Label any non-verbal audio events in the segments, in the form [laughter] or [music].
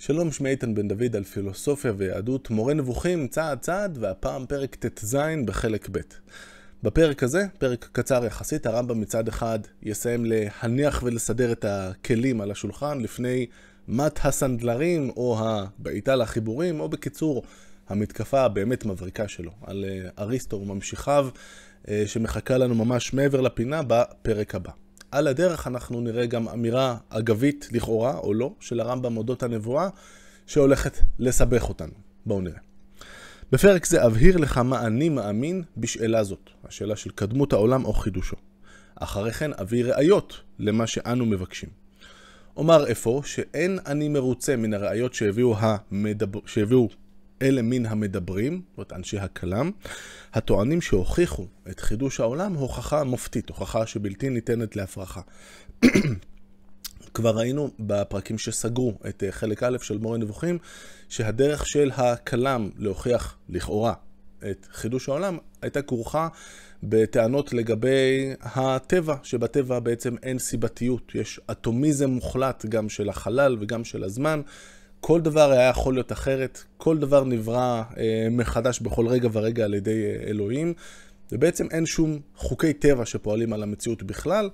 שלום, שמי איתן בן דוד על פילוסופיה ויהדות, מורה נבוכים צעד צעד, והפעם פרק ט"ז בחלק ב'. בפרק הזה, פרק קצר יחסית, הרמב"ם מצד אחד יסיים להניח ולסדר את הכלים על השולחן לפני מת הסנדלרים או הבעיטה לחיבורים, או בקיצור, המתקפה הבאמת מבריקה שלו על אה, אריסטו וממשיכיו, אה, שמחכה לנו ממש מעבר לפינה בפרק הבא. על הדרך אנחנו נראה גם אמירה אגבית לכאורה, או לא, של הרמב"ם אודות הנבואה, שהולכת לסבך אותנו. בואו נראה. בפרק זה אבהיר לך מה אני מאמין בשאלה זאת, השאלה של קדמות העולם או חידושו. אחרי כן אביא ראיות למה שאנו מבקשים. אומר אפוא שאין אני מרוצה מן הראיות שהביאו, המדבר... שהביאו אלה מן המדברים, זאת אומרת אנשי הכלם, הטוענים שהוכיחו את חידוש העולם הוכחה מופתית, הוכחה שבלתי ניתנת להפרחה. [clears throat] כבר ראינו בפרקים שסגרו את אה, חלק א' של מורה נבוכים, שהדרך של הכלם להוכיח לכאורה את חידוש העולם הייתה כרוכה בטענות לגבי הטבע, שבטבע בעצם אין סיבתיות, יש אטומיזם מוחלט גם של החלל וגם של הזמן. כל דבר היה יכול להיות אחרת, כל דבר נברא אה, מחדש בכל רגע ורגע על ידי אה, אלוהים, ובעצם אין שום חוקי טבע שפועלים על המציאות בכלל.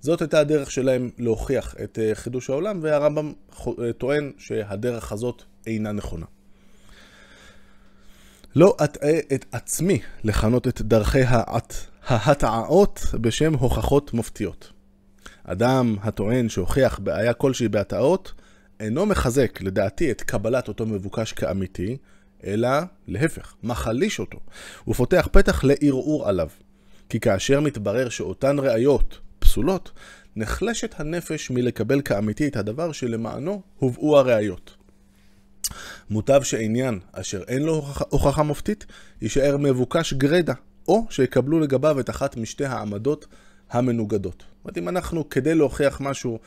זאת הייתה הדרך שלהם להוכיח את אה, חידוש העולם, והרמב"ם טוען שהדרך הזאת אינה נכונה. לא אטעה את עצמי לכנות את דרכי ההטעות בשם הוכחות מופתיות. אדם הטוען שהוכיח בעיה כלשהי בהטעות, אינו מחזק, לדעתי, את קבלת אותו מבוקש כאמיתי, אלא להפך, מחליש אותו, ופותח פתח לערעור עליו. כי כאשר מתברר שאותן ראיות פסולות, נחלשת הנפש מלקבל כאמיתי את הדבר שלמענו הובאו הראיות. מוטב שעניין אשר אין לו הוכחה מופתית, יישאר מבוקש גרדה, או שיקבלו לגביו את אחת משתי העמדות המנוגדות. זאת אומרת, אם אנחנו, כדי להוכיח משהו,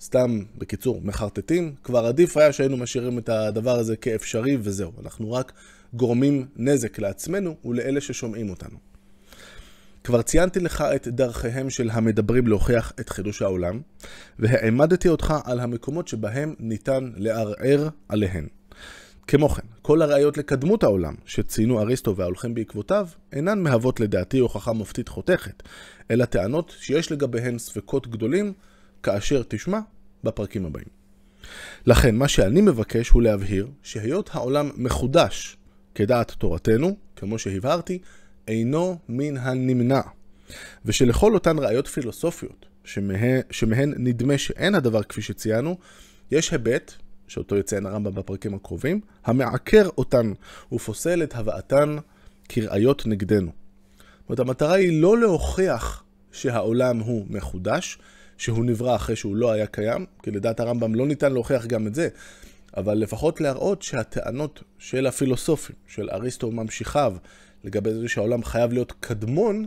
סתם, בקיצור, מחרטטים, כבר עדיף היה שהיינו משאירים את הדבר הזה כאפשרי וזהו. אנחנו רק גורמים נזק לעצמנו ולאלה ששומעים אותנו. כבר ציינתי לך את דרכיהם של המדברים להוכיח את חידוש העולם, והעמדתי אותך על המקומות שבהם ניתן לערער עליהן. כמו כן, כל הראיות לקדמות העולם שציינו אריסטו וההולכים בעקבותיו, אינן מהוות לדעתי הוכחה מופתית חותכת, אלא טענות שיש לגביהן ספקות גדולים, כאשר תשמע בפרקים הבאים. לכן, מה שאני מבקש הוא להבהיר שהיות העולם מחודש כדעת תורתנו, כמו שהבהרתי, אינו מן הנמנע, ושלכל אותן ראיות פילוסופיות שמה, שמהן נדמה שאין הדבר כפי שציינו, יש היבט, שאותו יציין הרמב"ם בפרקים הקרובים, המעקר אותן ופוסל את הבאתן כראיות נגדנו. זאת אומרת, המטרה היא לא להוכיח שהעולם הוא מחודש, שהוא נברא אחרי שהוא לא היה קיים, כי לדעת הרמב"ם לא ניתן להוכיח גם את זה, אבל לפחות להראות שהטענות של הפילוסופים, של אריסטו וממשיכיו, לגבי זה שהעולם חייב להיות קדמון,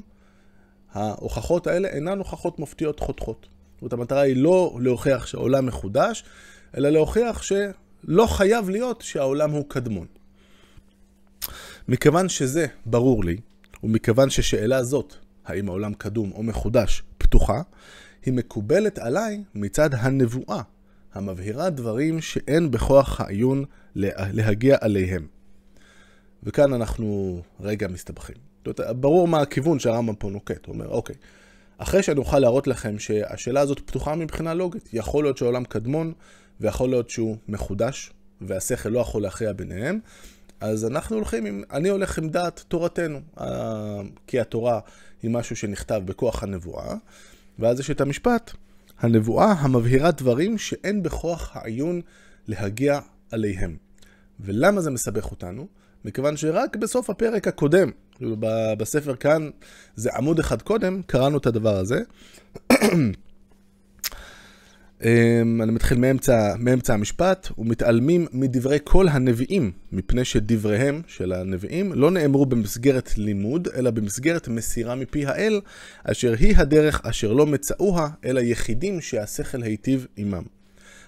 ההוכחות האלה אינן הוכחות מופתיות חותכות. זאת אומרת, המטרה היא לא להוכיח שהעולם מחודש, אלא להוכיח שלא חייב להיות שהעולם הוא קדמון. מכיוון שזה ברור לי, ומכיוון ששאלה זאת, האם העולם קדום או מחודש, פתוחה, היא מקובלת עליי מצד הנבואה, המבהירה דברים שאין בכוח העיון להגיע עליהם. וכאן אנחנו רגע מסתבכים. ברור מה הכיוון שהרמב"ם פה נוקט. הוא אומר, אוקיי, אחרי שאני אוכל להראות לכם שהשאלה הזאת פתוחה מבחינה לוגית, יכול להיות שהעולם קדמון, ויכול להיות שהוא מחודש, והשכל לא יכול להכריע ביניהם, אז אנחנו הולכים עם, אני הולך עם דעת תורתנו, כי התורה היא משהו שנכתב בכוח הנבואה, ואז יש את המשפט, הנבואה המבהירה דברים שאין בכוח העיון להגיע עליהם. ולמה זה מסבך אותנו? מכיוון שרק בסוף הפרק הקודם, בספר כאן, זה עמוד אחד קודם, קראנו את הדבר הזה. אמ, אני מתחיל מאמצע, מאמצע המשפט, ומתעלמים מדברי כל הנביאים, מפני שדבריהם של הנביאים לא נאמרו במסגרת לימוד, אלא במסגרת מסירה מפי האל, אשר היא הדרך אשר לא מצאוה, אלא יחידים שהשכל היטיב עמם.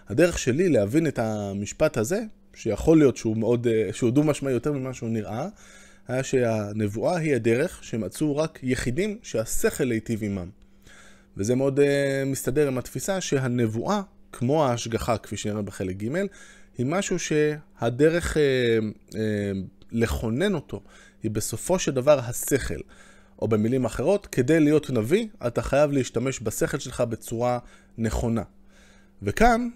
הדרך שלי להבין את המשפט הזה, שיכול להיות שהוא מאוד, אה, שהוא דו-משמעי יותר ממה שהוא נראה, היה שהנבואה היא הדרך שמצאו רק יחידים שהשכל היטיב עמם. וזה מאוד uh, מסתדר עם התפיסה שהנבואה כמו ההשגחה, כפי שנראה בחלק ג', היא משהו שהדרך אה, אה, לכונן אותו היא בסופו של דבר השכל. או במילים אחרות, כדי להיות נביא, אתה חייב להשתמש בשכל שלך בצורה נכונה. וכאן,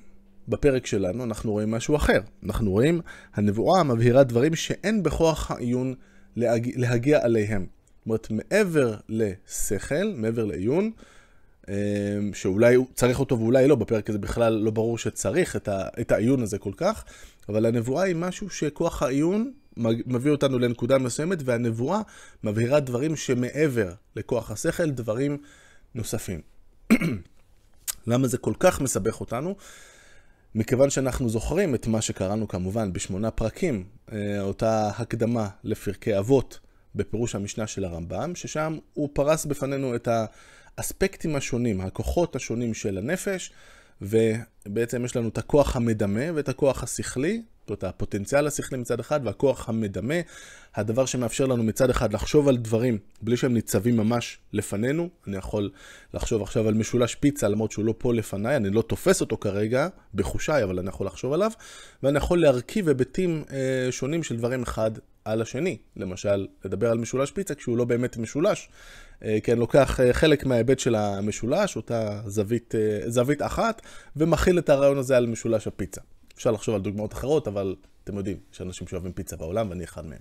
בפרק שלנו, אנחנו רואים משהו אחר. אנחנו רואים, הנבואה מבהירה דברים שאין בכוח העיון להגיע, להגיע עליהם. זאת אומרת, מעבר לשכל, מעבר לעיון, שאולי צריך אותו ואולי לא, בפרק הזה בכלל לא ברור שצריך את, ה, את העיון הזה כל כך, אבל הנבואה היא משהו שכוח העיון מביא אותנו לנקודה מסוימת, והנבואה מבהירה דברים שמעבר לכוח השכל, דברים נוספים. [clears throat] למה זה כל כך מסבך אותנו? מכיוון שאנחנו זוכרים את מה שקראנו כמובן בשמונה פרקים, אה, אותה הקדמה לפרקי אבות בפירוש המשנה של הרמב"ם, ששם הוא פרס בפנינו את האספקטים השונים, הכוחות השונים של הנפש, ובעצם יש לנו את הכוח המדמה ואת הכוח השכלי, זאת אומרת, הפוטנציאל השכלי מצד אחד והכוח המדמה, הדבר שמאפשר לנו מצד אחד לחשוב על דברים בלי שהם ניצבים ממש לפנינו. אני יכול לחשוב עכשיו על משולש פיצה למרות שהוא לא פה לפניי, אני לא תופס אותו כרגע בחושיי, אבל אני יכול לחשוב עליו, ואני יכול להרכיב היבטים אה, שונים של דברים אחד על השני. למשל, לדבר על משולש פיצה כשהוא לא באמת משולש. אה, כי אני לוקח אה, חלק מההיבט של המשולש, אותה זווית, אה, זווית אחת, ומכיל את הרעיון הזה על משולש הפיצה. אפשר לחשוב על דוגמאות אחרות, אבל אתם יודעים, יש אנשים שאוהבים פיצה בעולם ואני אחד מהם.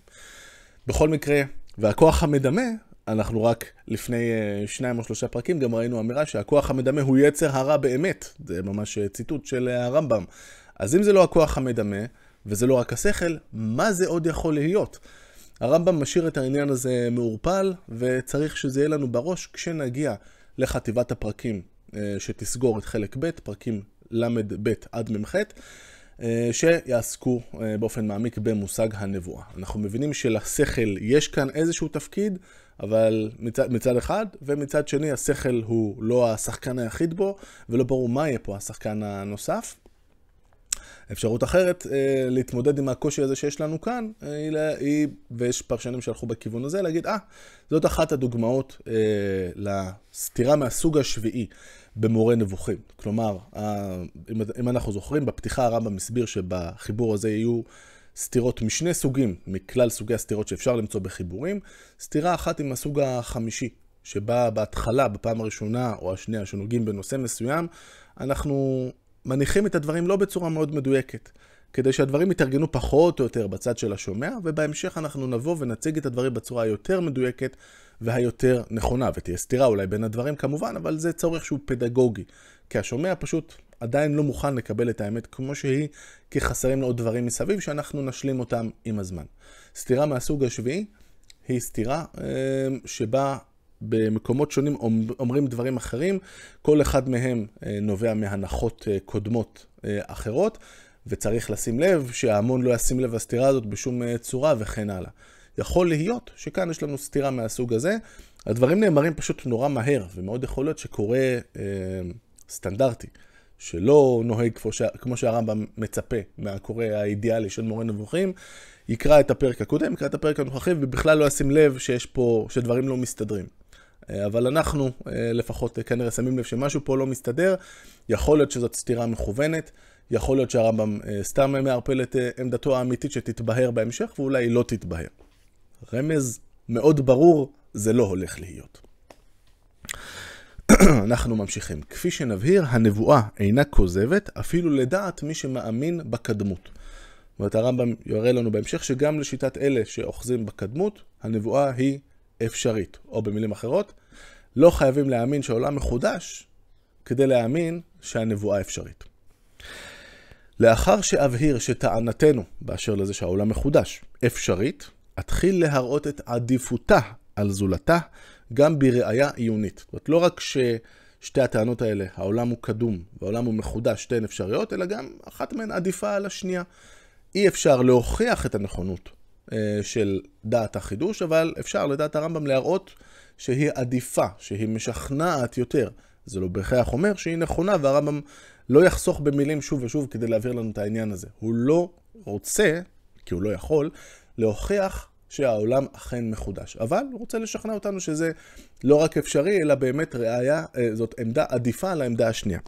בכל מקרה, והכוח המדמה, אנחנו רק לפני שניים או שלושה פרקים גם ראינו אמירה שהכוח המדמה הוא יצר הרע באמת. זה ממש ציטוט של הרמב"ם. אז אם זה לא הכוח המדמה, וזה לא רק השכל, מה זה עוד יכול להיות? הרמב"ם משאיר את העניין הזה מעורפל, וצריך שזה יהיה לנו בראש כשנגיע לחטיבת הפרקים אה, שתסגור את חלק ב', פרקים ל"ב עד מ"ח, אה, שיעסקו אה, באופן מעמיק במושג הנבואה. אנחנו מבינים שלשכל יש כאן איזשהו תפקיד, אבל מצד, מצד אחד, ומצד שני השכל הוא לא השחקן היחיד בו, ולא ברור מה יהיה פה השחקן הנוסף. אפשרות אחרת אה, להתמודד עם הקושי הזה שיש לנו כאן, אה, היא, היא, ויש פרשנים שהלכו בכיוון הזה, להגיד, אה, זאת אחת הדוגמאות אה, לסתירה מהסוג השביעי במורה נבוכים. כלומר, אה, אם, אם אנחנו זוכרים, בפתיחה הרמב"ם הסביר שבחיבור הזה יהיו סתירות משני סוגים, מכלל סוגי הסתירות שאפשר למצוא בחיבורים. סתירה אחת עם הסוג החמישי, שבה בהתחלה, בפעם הראשונה או השנייה, שנוגעים בנושא מסוים, אנחנו מניחים את הדברים לא בצורה מאוד מדויקת, כדי שהדברים יתארגנו פחות או יותר בצד של השומע, ובהמשך אנחנו נבוא ונציג את הדברים בצורה היותר מדויקת והיותר נכונה, ותהיה סתירה אולי בין הדברים כמובן, אבל זה צורך שהוא פדגוגי, כי השומע פשוט עדיין לא מוכן לקבל את האמת כמו שהיא, כי חסרים לו עוד דברים מסביב שאנחנו נשלים אותם עם הזמן. סתירה מהסוג השביעי היא סתירה אה, שבה במקומות שונים אומרים דברים אחרים, כל אחד מהם אה, נובע מהנחות אה, קודמות אה, אחרות, וצריך לשים לב שההמון לא ישים לב לסתירה הזאת בשום צורה וכן הלאה. יכול להיות שכאן יש לנו סתירה מהסוג הזה. הדברים נאמרים פשוט נורא מהר, ומאוד יכול להיות שקורה אה, סטנדרטי, שלא נוהג כמו, ש... כמו שהרמב"ם מצפה מהקורא האידיאלי של מורה נבוכים, יקרא את הפרק הקודם, יקרא את הפרק הנוכחי, ובכלל לא ישים לב שיש פה, שדברים לא מסתדרים. אה, אבל אנחנו אה, לפחות כנראה שמים לב שמשהו פה לא מסתדר, יכול להיות שזאת סתירה מכוונת, יכול להיות שהרמב"ם אה, סתם מערפל את עמדתו האמיתית שתתבהר בהמשך, ואולי לא תתבהר. רמז מאוד ברור, זה לא הולך להיות. [clears throat] אנחנו ממשיכים. כפי שנבהיר, הנבואה אינה כוזבת אפילו לדעת מי שמאמין בקדמות. זאת אומרת, הרמב"ם יראה לנו בהמשך שגם לשיטת אלה שאוחזים בקדמות, הנבואה היא אפשרית. או במילים אחרות, לא חייבים להאמין שהעולם מחודש כדי להאמין שהנבואה אפשרית. לאחר שאבהיר שטענתנו באשר לזה שהעולם מחודש אפשרית, אתחיל להראות את עדיפותה על זולתה גם בראייה עיונית. זאת אומרת, לא רק ששתי הטענות האלה, העולם הוא קדום והעולם הוא מחודש, שתיהן אפשריות, אלא גם אחת מהן עדיפה על השנייה. אי אפשר להוכיח את הנכונות של דעת החידוש, אבל אפשר לדעת הרמב"ם להראות שהיא עדיפה, שהיא משכנעת יותר. זה לא בהכרח אומר שהיא נכונה, והרמב"ם לא יחסוך במילים שוב ושוב כדי להעביר לנו את העניין הזה. הוא לא רוצה, כי הוא לא יכול, להוכיח שהעולם אכן מחודש. אבל הוא רוצה לשכנע אותנו שזה לא רק אפשרי, אלא באמת ראייה, אה, זאת עמדה עדיפה על העמדה השנייה.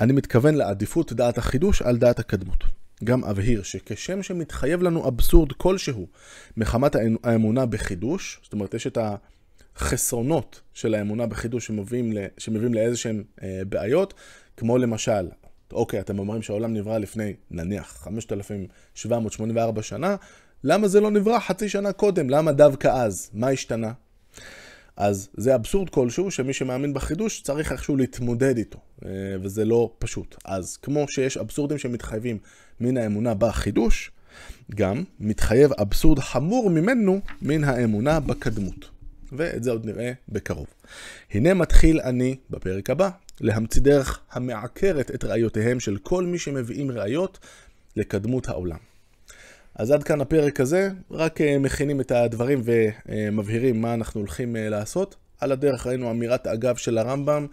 אני מתכוון לעדיפות דעת החידוש על דעת הקדמות. גם אבהיר שכשם שמתחייב לנו אבסורד כלשהו מחמת האמונה בחידוש, זאת אומרת יש את החסרונות של האמונה בחידוש שמביאים, שמביאים לאיזה שהם אה, בעיות, כמו למשל, אוקיי, אתם אומרים שהעולם נברא לפני נניח 5,784 שנה, למה זה לא נברא חצי שנה קודם? למה דווקא אז? מה השתנה? אז זה אבסורד כלשהו שמי שמאמין בחידוש צריך איכשהו להתמודד איתו, אה, וזה לא פשוט. אז כמו שיש אבסורדים שמתחייבים מן האמונה בחידוש, גם מתחייב אבסורד חמור ממנו מן האמונה בקדמות. ואת זה עוד נראה בקרוב. הנה מתחיל אני, בפרק הבא, להמציא דרך המעקרת את ראיותיהם של כל מי שמביאים ראיות לקדמות העולם. אז עד כאן הפרק הזה, רק אה, מכינים את הדברים ומבהירים מה אנחנו הולכים אה, לעשות. על הדרך ראינו אמירת אגב של הרמב"ם,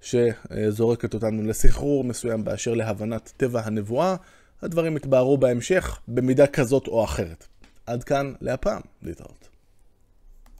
שזורקת אותנו לסחרור מסוים באשר להבנת טבע הנבואה. הדברים יתבהרו בהמשך, במידה כזאת או אחרת. עד כאן להפעם, להתראות.